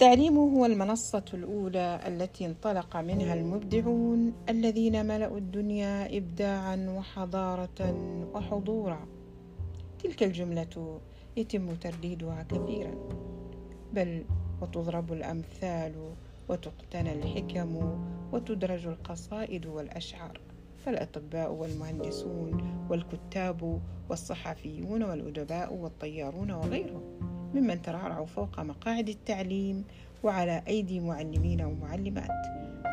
التعليم هو المنصة الأولى التي انطلق منها المبدعون الذين ملأوا الدنيا إبداعا وحضارة وحضورا. تلك الجملة يتم ترديدها كثيرا. بل وتضرب الأمثال وتقتنى الحكم وتدرج القصائد والأشعار. فالأطباء والمهندسون والكتاب والصحفيون والأدباء والطيارون وغيرهم ممن ترعرعوا فوق مقاعد التعليم وعلى أيدي معلمين ومعلمات.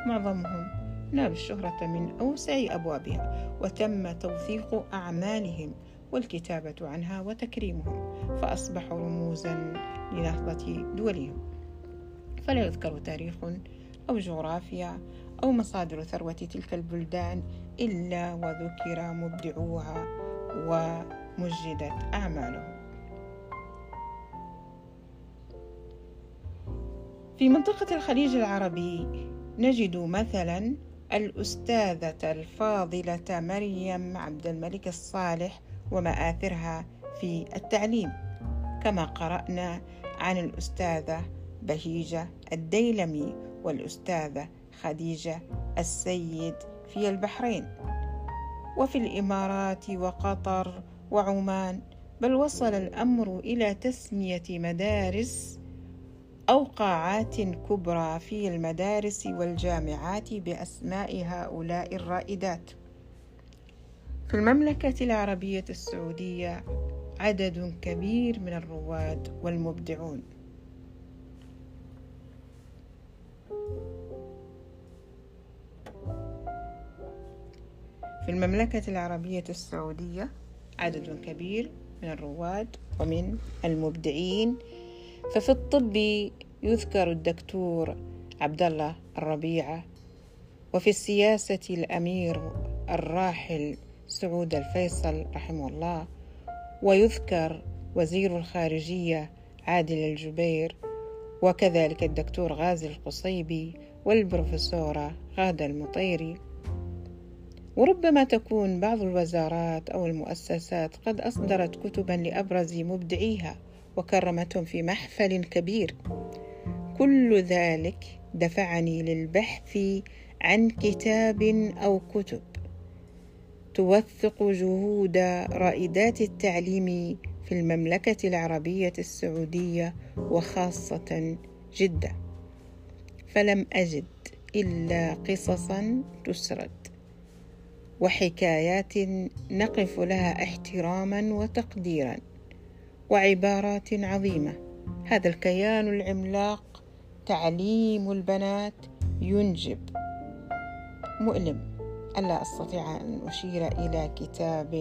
معظمهم نال الشهرة من أوسع أبوابها وتم توثيق أعمالهم والكتابة عنها وتكريمهم فأصبحوا رموزا لنهضة دولهم. فلا يذكر تاريخ أو جغرافيا أو مصادر ثروة تلك البلدان إلا وذكر مبدعوها ومجدت أعمالهم. في منطقة الخليج العربي نجد مثلا الأستاذة الفاضلة مريم عبد الملك الصالح ومآثرها في التعليم كما قرأنا عن الأستاذة بهيجة الديلمي والأستاذة خديجة السيد في البحرين. وفي الإمارات وقطر وعمان بل وصل الأمر إلى تسمية مدارس أو قاعات كبرى في المدارس والجامعات بأسماء هؤلاء الرائدات. في المملكة العربية السعودية عدد كبير من الرواد والمبدعون. في المملكة العربية السعودية عدد كبير من الرواد ومن المبدعين ففي الطب يذكر الدكتور عبد الله الربيعة وفي السياسة الأمير الراحل سعود الفيصل رحمه الله ويذكر وزير الخارجية عادل الجبير وكذلك الدكتور غازي القصيبي والبروفيسورة غادة المطيري. وربما تكون بعض الوزارات أو المؤسسات قد أصدرت كتبا لأبرز مبدعيها. وكرمتهم في محفل كبير. كل ذلك دفعني للبحث عن كتاب أو كتب توثق جهود رائدات التعليم في المملكة العربية السعودية وخاصة جدة. فلم أجد إلا قصصا تسرد وحكايات نقف لها احتراما وتقديرا. وعبارات عظيمة. هذا الكيان العملاق تعليم البنات ينجب. مؤلم. ألا أستطيع أن أشير إلى كتاب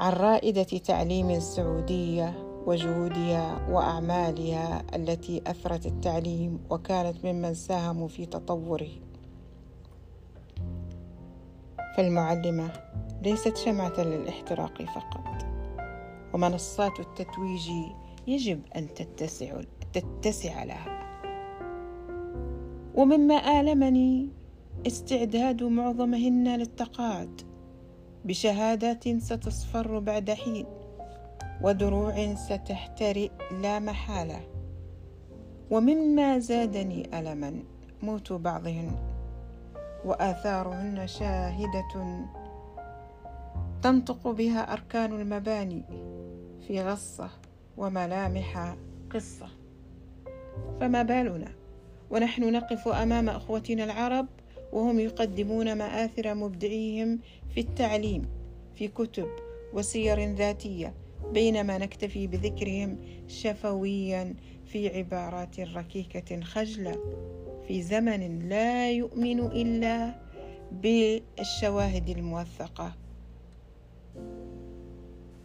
عن رائدة تعليم السعوديه وجهودها وأعمالها التي أثرت التعليم وكانت ممن ساهموا في تطوره. فالمعلمة ليست شمعة للاحتراق فقط. ومنصات التتويج يجب أن تتسع تتسع لها. ومما آلمني استعداد معظمهن للتقاعد بشهادات ستصفر بعد حين ودروع ستحترئ لا محالة. ومما زادني ألما موت بعضهن وآثارهن شاهدة تنطق بها أركان المباني في غصة وملامح قصة. فما بالنا؟ ونحن نقف أمام أخوتنا العرب وهم يقدمون مآثر مبدعيهم في التعليم في كتب وسير ذاتية بينما نكتفي بذكرهم شفويا في عبارات ركيكة خجلة. في زمن لا يؤمن إلا بالشواهد الموثقة.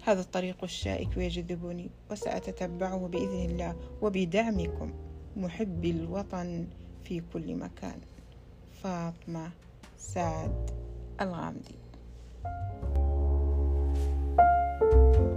هذا الطريق الشائك يجذبني وسأتتبعه بإذن الله وبدعمكم محبي الوطن في كل مكان. فاطمة سعد الغامدي. thank you